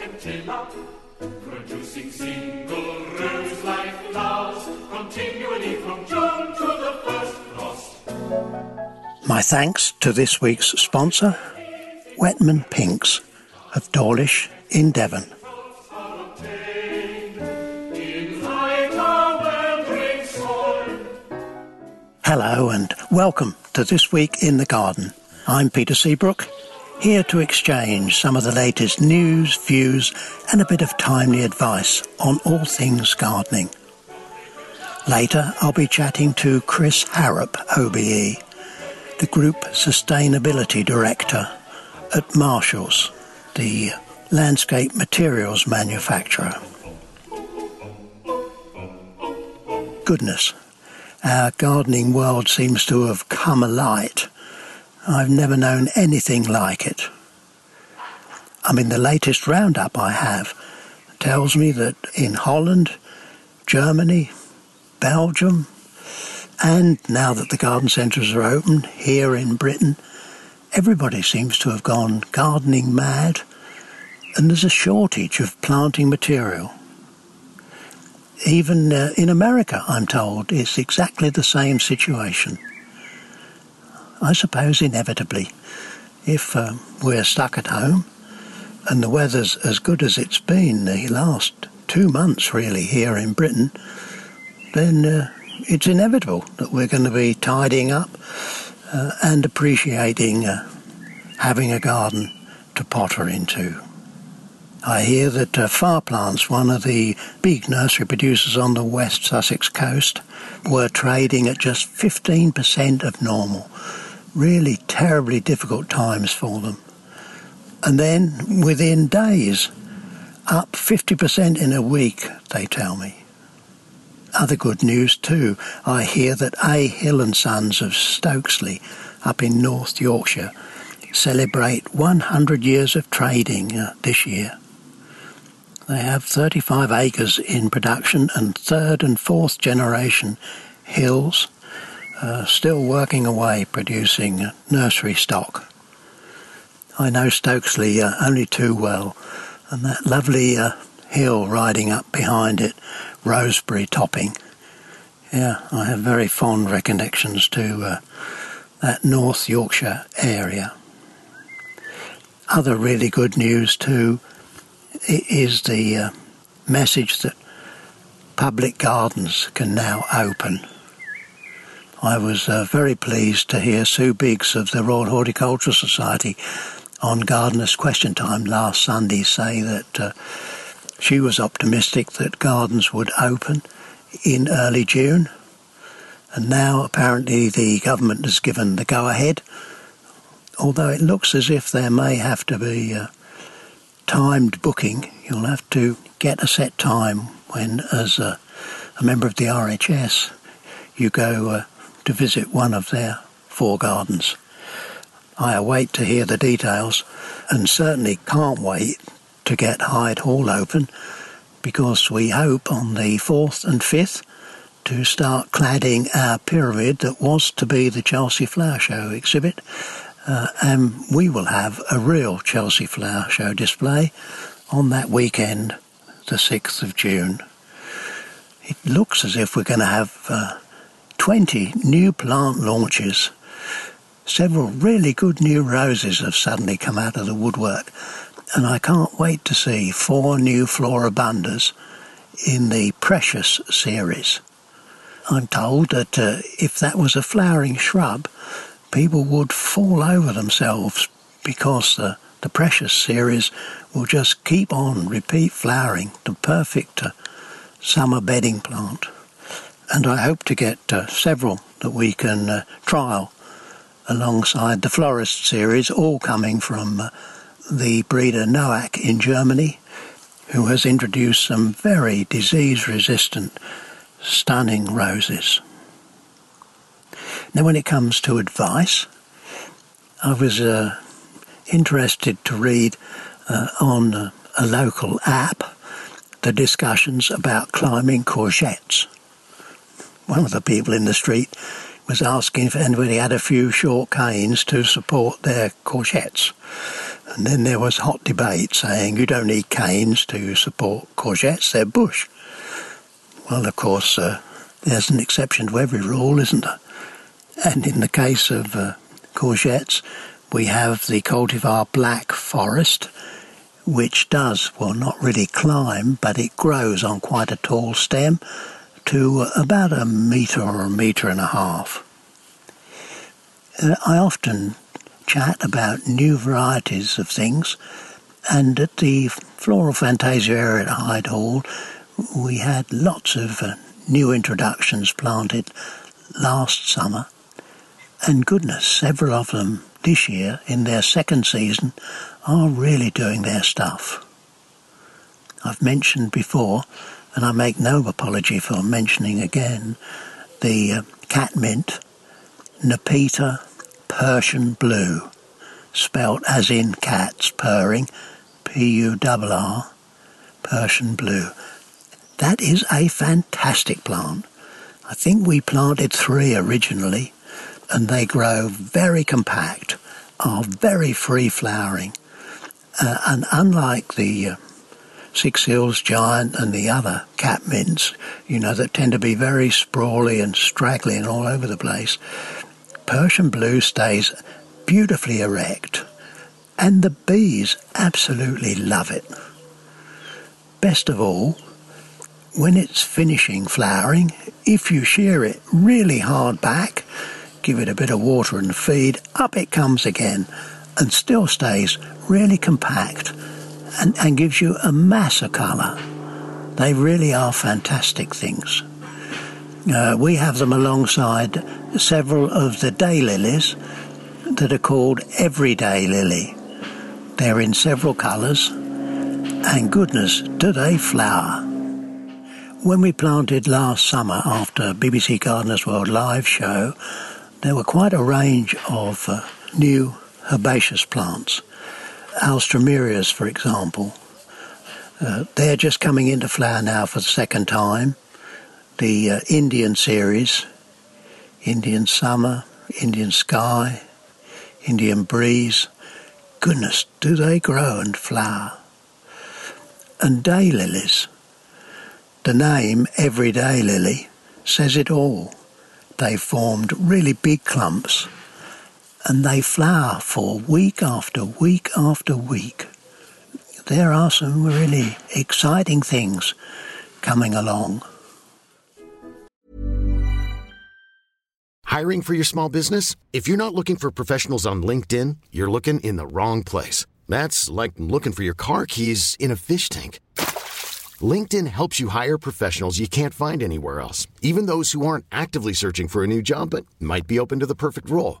Producing single rose-like flowers continually from June to the first frost. My thanks to this week's sponsor, Whetman Pinks of Dawlish in Devon. Hello and welcome to This Week in the Garden. I'm Peter Seabrook, here to exchange some of the latest news, views, and a bit of timely advice on all things gardening. Later, I'll be chatting to Chris Harrop, OBE, the Group Sustainability Director at Marshalls, the landscape materials manufacturer. Goodness, our gardening world seems to have come alight. I've never known anything like it. I mean, the latest roundup I have tells me that in Holland, Germany, Belgium, and now that the garden centres are open here in Britain, everybody seems to have gone gardening mad, and there's a shortage of planting material. Even uh, in America, I'm told, it's exactly the same situation. I suppose inevitably, if uh, we're stuck at home and the weather's as good as it's been the last two months, really, here in Britain, then uh, it's inevitable that we're going to be tidying up uh, and appreciating uh, having a garden to potter into. I hear that uh, Farplants, one of the big nursery producers on the West Sussex coast, were trading at just 15% of normal. Really terribly difficult times for them. And then within days, up 50% in a week, they tell me. Other good news too. I hear that A. Hill and Sons of Stokesley, up in North Yorkshire, celebrate 100 years of trading uh, this year. They have 35 acres in production and third and fourth generation hills, uh, still working away producing nursery stock. I know Stokesley uh, only too well, and that lovely uh, hill riding up behind it, Roseberry Topping. Yeah, I have very fond recollections to uh, that North Yorkshire area. Other really good news too is the uh, message that public gardens can now open. I was uh, very pleased to hear Sue Biggs of the Royal Horticultural Society on Gardeners Question Time last Sunday say that uh, she was optimistic that gardens would open in early June. And now apparently the government has given the go ahead, although it looks as if there may have to be uh, timed booking. You'll have to get a set time when, as a, a member of the RHS, you go uh, to visit one of their four gardens. I await to hear the details and certainly can't wait to get Hyde Hall open because we hope on the 4th and 5th to start cladding our pyramid that was to be the Chelsea Flower Show exhibit. Uh, and we will have a real Chelsea Flower Show display on that weekend, the 6th of June. It looks as if we're going to have uh, 20 new plant launches. Several really good new roses have suddenly come out of the woodwork, and I can't wait to see four new floribundas in the Precious series. I'm told that uh, if that was a flowering shrub, people would fall over themselves because the, the Precious series will just keep on repeat flowering, the perfect uh, summer bedding plant. And I hope to get uh, several that we can uh, trial alongside the Florist series, all coming from uh, the breeder Noack in Germany, who has introduced some very disease resistant, stunning roses. Now, when it comes to advice, I was uh, interested to read uh, on a, a local app the discussions about climbing courgettes. One of the people in the street was asking if anybody had a few short canes to support their courgettes. And then there was hot debate saying you don't need canes to support courgettes, they're bush. Well, of course, uh, there's an exception to every rule, isn't there? And in the case of uh, courgettes, we have the cultivar Black Forest, which does, well, not really climb, but it grows on quite a tall stem to about a metre or a metre and a half. I often chat about new varieties of things, and at the Floral Fantasia area at Hyde Hall, we had lots of uh, new introductions planted last summer, and goodness, several of them this year in their second season are really doing their stuff. I've mentioned before, and I make no apology for mentioning again, the uh, catmint, Nepeta Purrsian Blue, spelt as in cats purring, P-U-R-R, Purrsian Blue. That is a fantastic plant. I think we planted three originally, and they grow very compact, are very free flowering, uh, and unlike the uh, Six Hills Giant and the other catmints, you know, that tend to be very sprawly and straggly and all over the place, Purrsian Blue stays beautifully erect, and the bees absolutely love it. Best of all, when it's finishing flowering, if you shear it really hard back, give it a bit of water and feed, up it comes again and still stays really compact and, and gives you a mass of colour. They really are fantastic things. Uh, we have them alongside several of the daylilies that are called everyday lily. They're in several colours, and goodness, do they flower! When we planted last summer after BBC Gardeners World live show, there were quite a range of uh, new herbaceous plants. Alstroemerias, for example. Uh, they're just coming into flower now for the second time. The uh, Indian series, Indian Summer, Indian Sky, Indian Breeze. Goodness, do they grow and flower? And daylilies. The name Everyday Lily says it all. They formed really big clumps and they flower for week after week after week. There are some really exciting things coming along. Hiring for your small business? If you're not looking for professionals on LinkedIn, you're looking in the wrong place. That's like looking for your car keys in a fish tank. LinkedIn helps you hire professionals you can't find anywhere else, even those who aren't actively searching for a new job but might be open to the perfect role.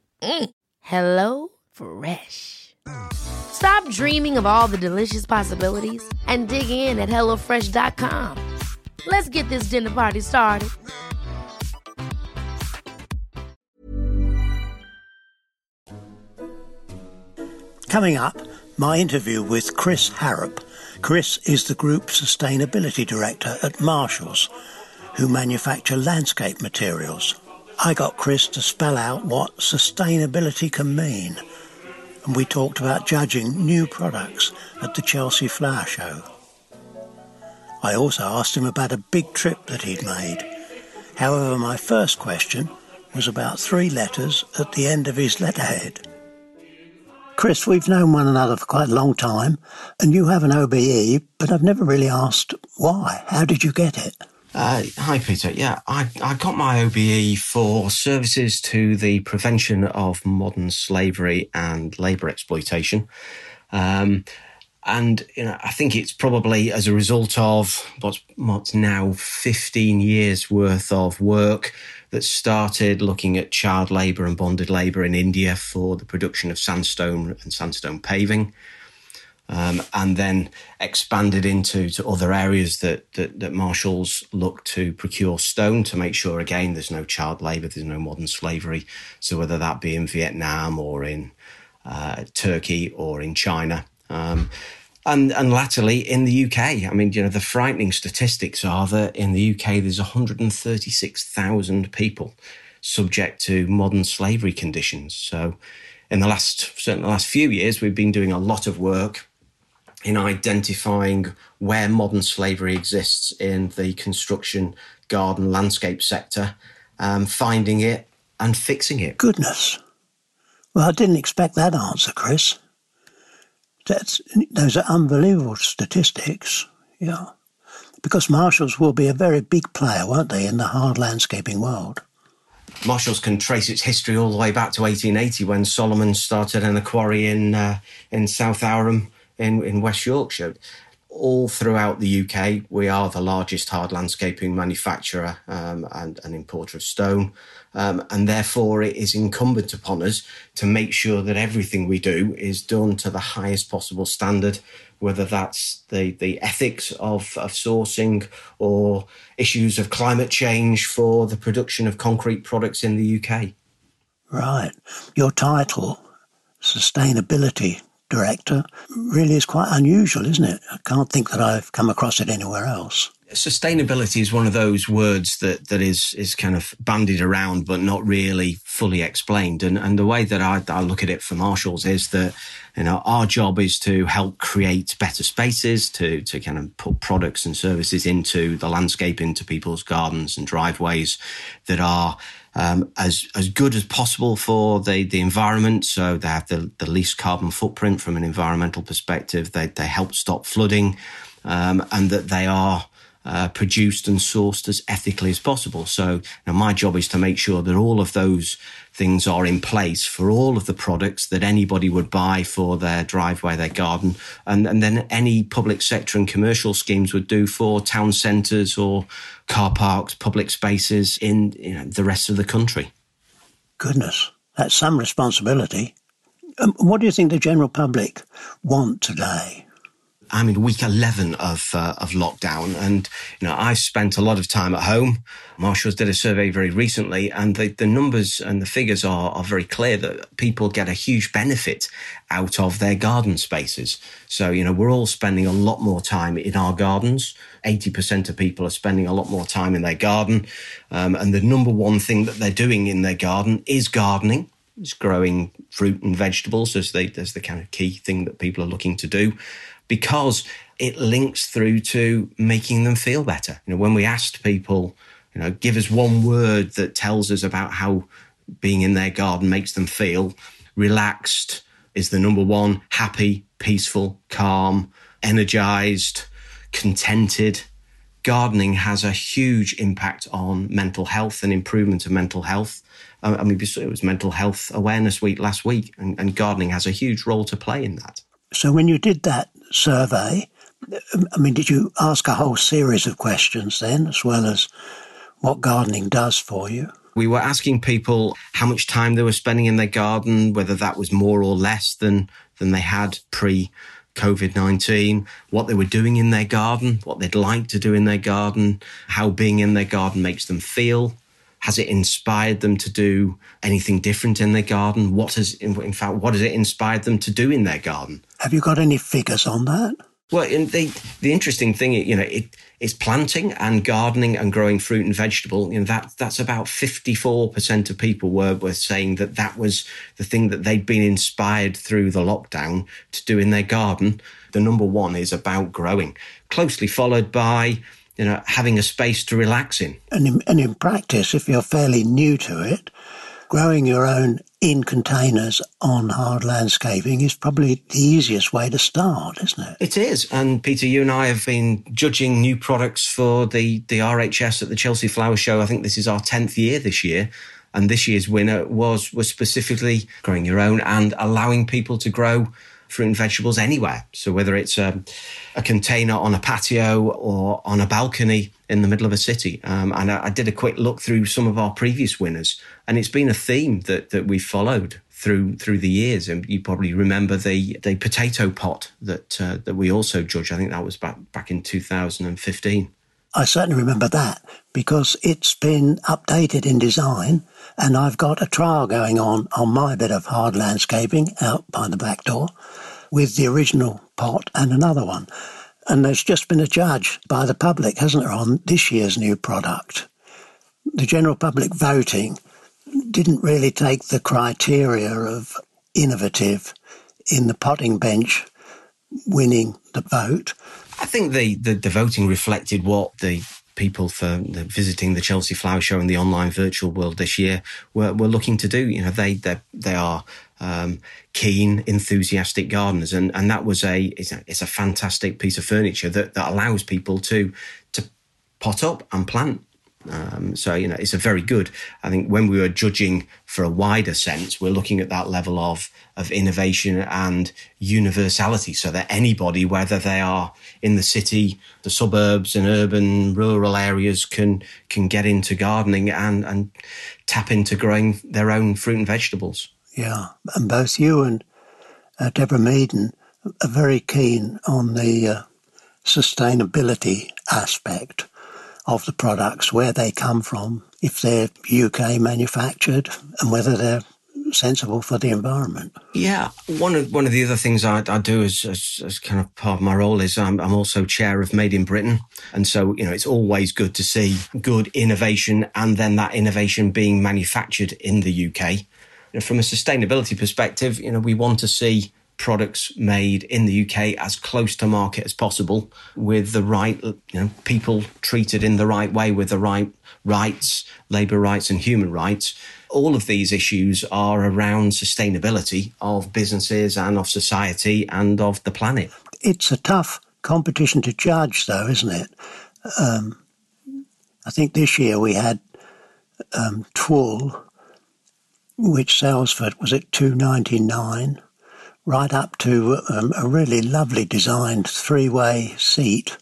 Mm. Hello Fresh. Stop dreaming of all the delicious possibilities and dig in at HelloFresh.com. Let's get this dinner party started. Coming up, my interview with Chris Harrop. Chris is the Group Sustainability Director at Marshalls, who manufacture landscape materials. I got Chris to spell out what sustainability can mean, and we talked about judging new products at the Chelsea Flower Show. I also asked him about a big trip that he'd made. However, my first question was about three letters at the end of his letterhead. Chris, we've known one another for quite a long time, and you have an OBE, but I've never really asked why. How did you get it? Uh, hi, Peter. Yeah, I, I got my OBE for services to the prevention of modern slavery and labour exploitation. Um, and you know, I think it's probably as a result of what's, what's now 15 years worth of work that started looking at child labour and bonded labour in India for the production of sandstone and sandstone paving. Um, and then expanded into to other areas that, that, that Marshalls look to procure stone to make sure again there's no child labour, there's no modern slavery. So whether that be in Vietnam or in uh, Turkey or in China. Um, and, and latterly in the UK, I mean, you know, the frightening statistics are that in the UK there's 136,000 people subject to modern slavery conditions. So, in the last certainly the last few years, we've been doing a lot of work in identifying where modern slavery exists in the construction, garden, landscape sector, um, finding it and fixing it. Goodness. Well, I didn't expect that answer, Chris. That's, those are unbelievable statistics. Yeah. Because Marshalls will be a very big player, won't they, in the hard landscaping world? Marshalls can trace its history all the way back to 1880 when Solomon started in a quarry in uh, in Southowram in, in West Yorkshire. All throughout the UK, we are the largest hard landscaping manufacturer um, and, and importer of stone. Um, and therefore, it is incumbent upon us to make sure that everything we do is done to the highest possible standard, whether that's the, the ethics of, of sourcing or issues of climate change for the production of concrete products in the UK. Right. Your title, Sustainability Director, really is quite unusual, isn't it? I can't think that I've come across it anywhere else sustainability is one of those words that that is is kind of bandied around but not really fully explained and and the way that I, I look at it for Marshalls is that you know our job is to help create better spaces to to kind of put products and services into the landscape into people's gardens and driveways that are um, as as good as possible for the the environment. So they have the, the least carbon footprint from an environmental perspective. They they help stop flooding, um, and that they are uh, produced and sourced as ethically as possible. So now my job is to make sure that all of those things are in place for all of the products that anybody would buy for their driveway, their garden, and, and then any public sector and commercial schemes would do for town centres or car parks, public spaces in you know, the rest of the country. Goodness, that's some responsibility. Um, what do you think the general public want today? I'm in week 11 of, uh, of lockdown and, you know, I've spent a lot of time at home. Marshalls did a survey very recently and the, the numbers and the figures are, are very clear that people get a huge benefit out of their garden spaces. So, you know, we're all spending a lot more time in our gardens. 80% of people are spending a lot more time in their garden. Um, and the number one thing that they're doing in their garden is gardening. It's growing fruit and vegetables as, they, as the kind of key thing that people are looking to do because it links through to making them feel better. You know, when we asked people, you know, give us one word that tells us about how being in their garden makes them feel, relaxed is the number one, happy, peaceful, calm, energized, contented. Gardening has a huge impact on mental health and improvement of mental health. I mean, it was Mental Health Awareness Week last week, and, and gardening has a huge role to play in that. So, when you did that survey, um, I mean, did you ask a whole series of questions then, as well as what gardening does for you? We were asking people how much time they were spending in their garden, whether that was more or less than, than they had pre COVID 19, what they were doing in their garden, what they'd like to do in their garden, how being in their garden makes them feel. Has it inspired them to do anything different in their garden? What has, in fact, what has it inspired them to do in their garden? Have you got any figures on that? Well, the the interesting thing, you know, it is planting and gardening and growing fruit and vegetable. You know, that that's about fifty four percent of people were were saying that that was the thing that they'd been inspired through the lockdown to do in their garden. The number one is about growing, closely followed by you know having a space to relax in. And in, and in practice, if you're fairly new to it, growing your own in containers on hard landscaping is probably the easiest way to start, isn't it? It is. And Peter, you and I have been judging new products for the, the RHS at the Chelsea Flower Show. I think this is our 10th year this year. And this year's winner was, was specifically growing your own and allowing people to grow fruit and vegetables anywhere. So whether it's a, a container on a patio or on a balcony in the middle of a city. Um, and I, I, did a quick look through some of our previous winners, and it's been a theme that that we followed through through the years. And you probably remember the the potato pot that uh, that we also judged. I think that was back back in 2015. I certainly remember that because it's been updated in design, and I've got a trial going on on my bit of hard landscaping out by the back door with the original pot and another one. And there's just been a judge by the public, hasn't there, on this year's new product. The general public voting didn't really take the criteria of innovative in the potting bench winning the vote. I think the, the, the voting reflected what the people for visiting the Chelsea Flower Show and the online virtual world this year were, were looking to do. You know, they they they are um, keen, enthusiastic gardeners, and and that was a it's, a it's a fantastic piece of furniture that that allows people to to pot up and plant um, so, you know, it's a very good. I think when we were judging for a wider sense, we're looking at that level of, of innovation and universality so that anybody, whether they are in the city, the suburbs and urban rural areas can, can get into gardening and, and tap into growing their own fruit and vegetables. Yeah. And both you and uh, Deborah Meaden are very keen on the uh, sustainability aspect of the products, where they come from, if they're UK manufactured, and whether they're sensible for the environment. Yeah, one of one of the other things I, I do as, as, as, kind of part of my role is I'm, I'm also chair of Made in Britain, and so you know it's always good to see good innovation and then that innovation being manufactured in the UK. You know, from a sustainability perspective, you know we want to see products made in the UK as close to market as possible with the right you know, people treated in the right way with the right rights, labour rights and human rights. All of these issues are around sustainability of businesses and of society and of the planet. It's a tough competition to judge, though, isn't it? Um, I think this year we had um, Twool, which sells for was it two ninety nine, right up to um, a really lovely designed three way seat,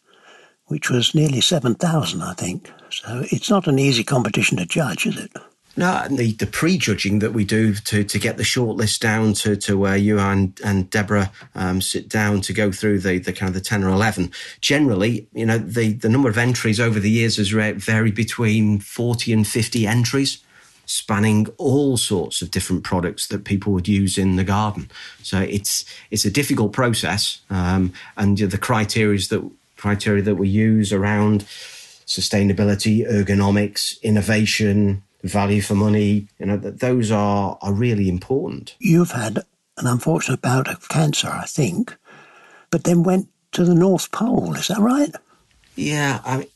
which was nearly 7,000, I think. So it's not an easy competition to judge, is it? No, the, the pre-judging that we do to, to get the shortlist down to, to where you and, and Deborah um, sit down to go through the, the kind of the 10 or 11. Generally, you know, the, the number of entries over the years has varied between 40 and 50 entries spanning all sorts of different products that people would use in the garden. So it's it's a difficult process, um, and the criteria that criteria that we use around sustainability, ergonomics, innovation, value for money, you know, those are are really important. You've had an unfortunate bout of cancer, I think, but then went to the North Pole. Is that right? Yeah, I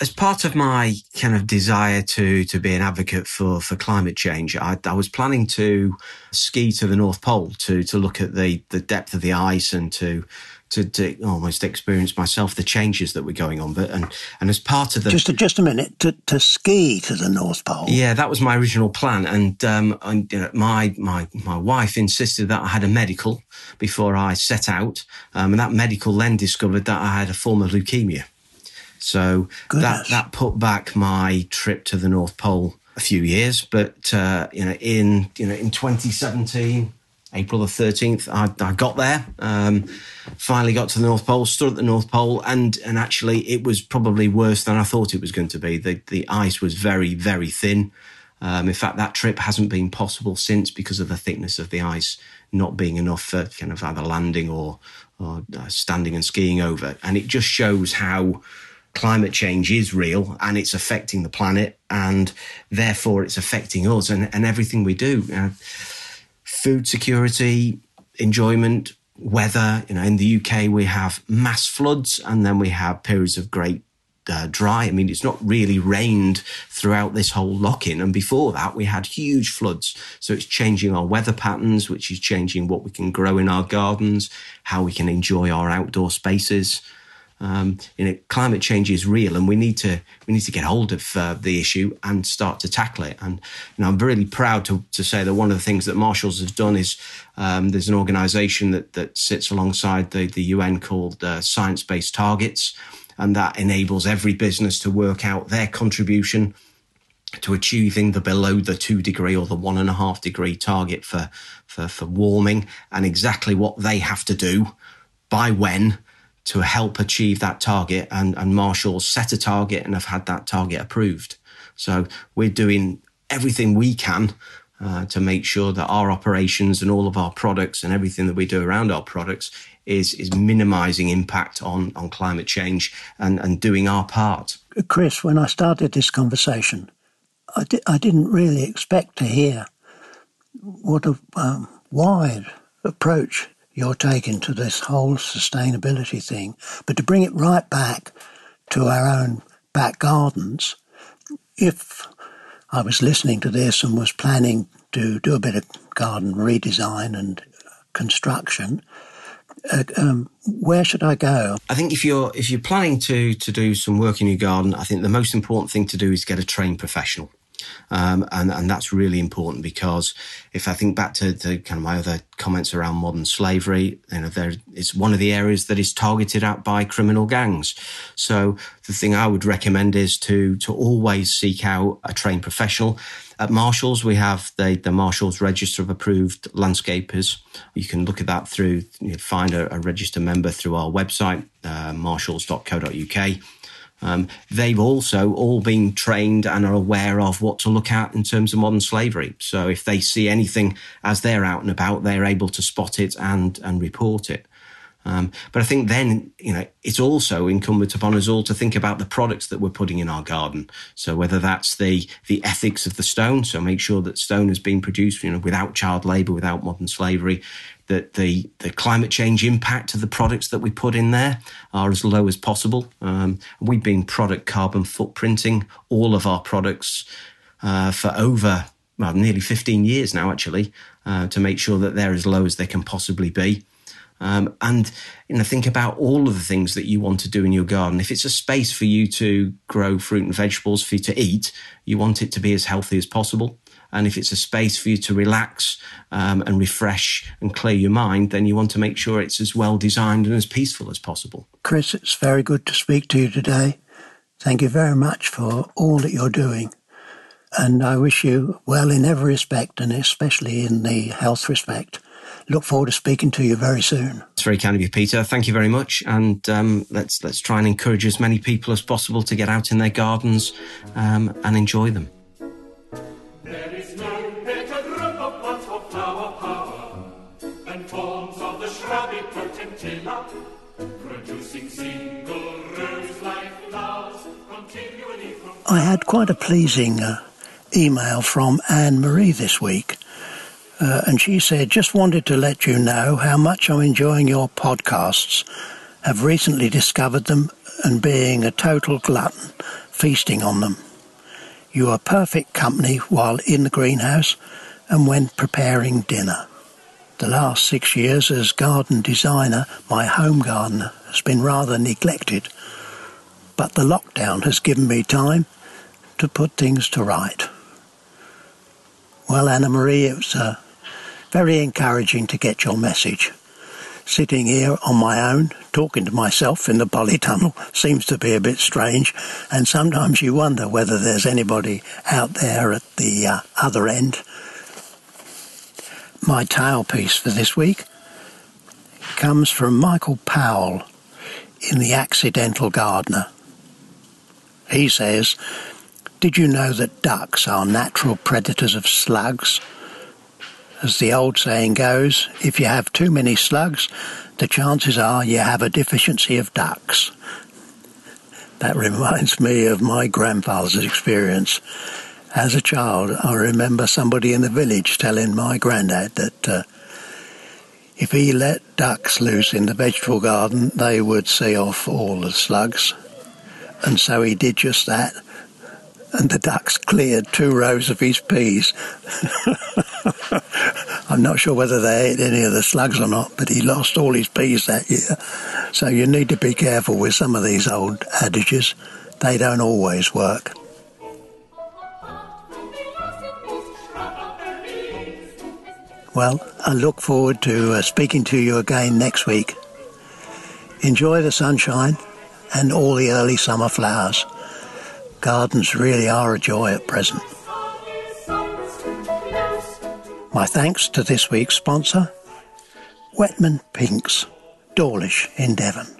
as part of my kind of desire to to be an advocate for for climate change, I, I, was planning to ski to the North Pole to to look at the the depth of the ice and to to, to almost experience myself the changes that were going on. But and and as part of the just a, just a minute to, to ski to the North Pole. Yeah, that was my original plan, and um, and you know, my my my wife insisted that I had a medical before I set out, um, and that medical then discovered that I had a form of leukemia. So that that put back my trip to the North Pole a few years. But uh, you know, in you know, in 2017, April the 13th, I, I got there. Um, finally got to the North Pole, stood at the North Pole, and and actually, it was probably worse than I thought it was going to be. The the ice was very very thin. Um, in fact, that trip hasn't been possible since because of the thickness of the ice not being enough for kind of either landing or, or uh, standing and skiing over. And it just shows how climate change is real and it's affecting the planet and therefore it's affecting us and, and everything we do. Food security, enjoyment, weather. You know, in the UK, we have mass floods and then we have periods of great uh, dry. I mean, it's not really rained throughout this whole lock in. And before that, we had huge floods. So it's changing our weather patterns, which is changing what we can grow in our gardens, how we can enjoy our outdoor spaces. Um, you know, climate change is real, and we need to we need to get hold of uh, the issue and start to tackle it. And you know, I'm really proud to, to say that one of the things that Marshalls has done is um, there's an organisation that that sits alongside the the UN called uh, Science Based Targets, and that enables every business to work out their contribution to achieving the below the two degree or the one and a half degree target for for, for warming, and exactly what they have to do by when to help achieve that target. And, and Marshall set a target and have had that target approved. So we're doing everything we can uh, to make sure that our operations and all of our products and everything that we do around our products is is minimizing impact on on climate change and and doing our part. Chris, when I started this conversation, I, di- I didn't really expect to hear what a um, wide approach you're taking to this whole sustainability thing, but to bring it right back to our own back gardens, if I was listening to this and was planning to do a bit of garden redesign and construction, uh, um, where should I go? I think if you're if you're planning to to do some work in your garden, I think the most important thing to do is get a trained professional. Um, and, and that's really important because if I think back to, to kind of my other comments around modern slavery, you know, there it's one of the areas that is targeted at by criminal gangs. So the thing I would recommend is to, to always seek out a trained professional. At Marshalls, we have the, the Marshalls Register of Approved Landscapers. You can look at that through, you find a, a register member through our website, uh, marshalls.co.uk. Um, they've also all been trained and are aware of what to look at in terms of modern slavery. So if they see anything as they're out and about, they're able to spot it and and report it. Um, but I think then, you know, it's also incumbent upon us all to think about the products that we're putting in our garden. So whether that's the the ethics of the stone, so make sure that stone has been produced, you know, without child labour, without modern slavery, that the, the climate change impact of the products that we put in there are as low as possible. Um, we've been product carbon footprinting all of our products uh, for over well, nearly 15 years now, actually, uh, to make sure that they're as low as they can possibly be. Um, and you know, think about all of the things that you want to do in your garden. If it's a space for you to grow fruit and vegetables for you to eat, you want it to be as healthy as possible. And if it's a space for you to relax um, and refresh and clear your mind, then you want to make sure it's as well designed and as peaceful as possible. Chris, it's very good to speak to you today. Thank you very much for all that you're doing. And I wish you well in every respect, and especially in the health respect. Look forward to speaking to you very soon. It's very kind of you, Peter. Thank you very much. And um, let's let's try and encourage as many people as possible to get out in their gardens um, and enjoy them. I had quite a pleasing uh, email from Anne Marie this week. Uh, and she said, just wanted to let you know how much I'm enjoying your podcasts. Have recently discovered them and being a total glutton, feasting on them. You are perfect company while in the greenhouse and when preparing dinner. The last six years as garden designer, my home garden has been rather neglected, but the lockdown has given me time to put things to right. Well, Anna Marie, it was uh, very encouraging to get your message. Sitting here on my own, talking to myself in the polytunnel seems to be a bit strange, and sometimes you wonder whether there's anybody out there at the uh, other end. My tale piece for this week comes from Michael Powell in The Accidental Gardener. He says, did you know that ducks are natural predators of slugs? as the old saying goes, if you have too many slugs, the chances are you have a deficiency of ducks. That reminds me of my grandfather's experience. As a child, I remember somebody in the village telling my granddad that uh, if he let ducks loose in the vegetable garden, they would see off all the slugs. And so he did just that and the ducks cleared two rows of his peas. I'm not sure whether they ate any of the slugs or not, but he lost all his peas that year. So you need to be careful with some of these old adages. They don't always work. Well, I look forward to uh, speaking to you again next week. Enjoy the sunshine and all the early summer flowers. Gardens really are a joy at present. My thanks to this week's sponsor, Whetman Pinks, Dawlish in Devon.